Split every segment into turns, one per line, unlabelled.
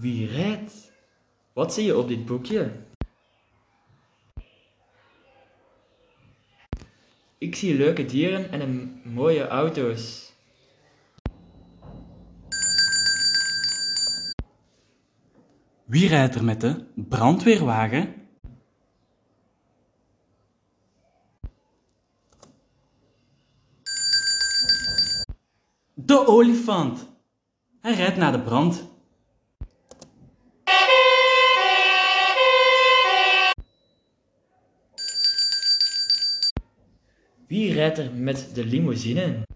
Wie rijdt? Wat zie je op dit boekje? Ik zie leuke dieren en een mooie auto's.
Wie rijdt er met de brandweerwagen? De olifant. Hij rijdt naar de brand.
Wie rijdt er met de limousine?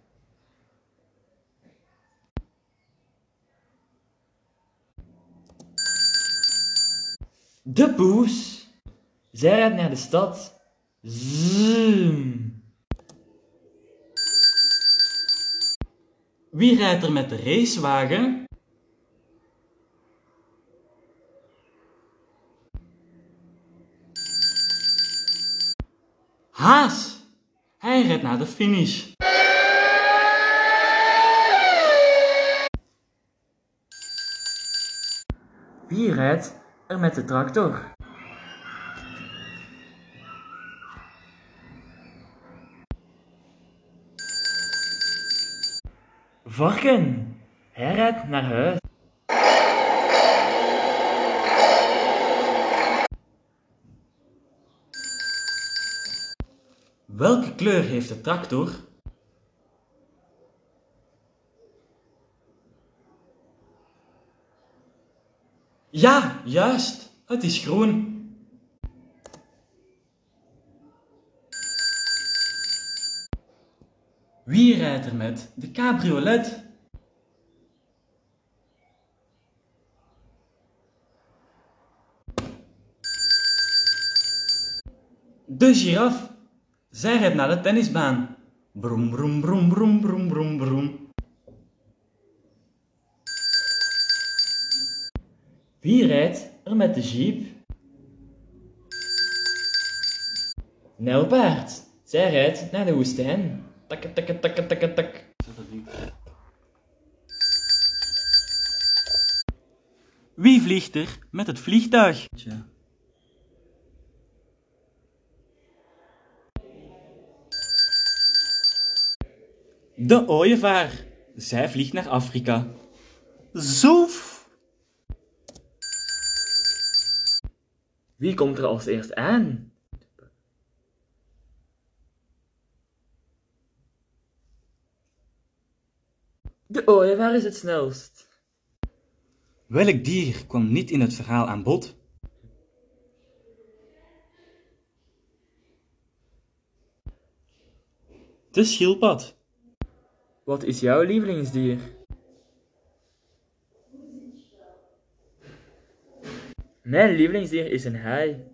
De poes. Zij rijdt naar de stad. Zoom.
Wie rijdt er met de racewagen? Haas. Hij rijdt naar de finish.
Wie rijdt er met de tractor? Varken. Hij rijdt naar huis.
Welke kleur heeft de tractor? Ja, juist. Het is groen. Wie rijdt er met de cabriolet? De giraf. Zij rijdt naar de tennisbaan. Broem, broem, broem, broem, broem, broem, broem.
Wie rijdt er met de jeep? Nijlpaard. Zij rijdt naar de woestijn. Takke, takke, takke, takke, tak.
Wie vliegt er met het vliegtuig? De ooievaar. Zij vliegt naar Afrika. Zoef!
Wie komt er als eerst aan? De ooievaar is het snelst.
Welk dier kwam niet in het verhaal aan bod? De schildpad.
Wat is jouw lievelingsdier? Mijn lievelingsdier is een haai.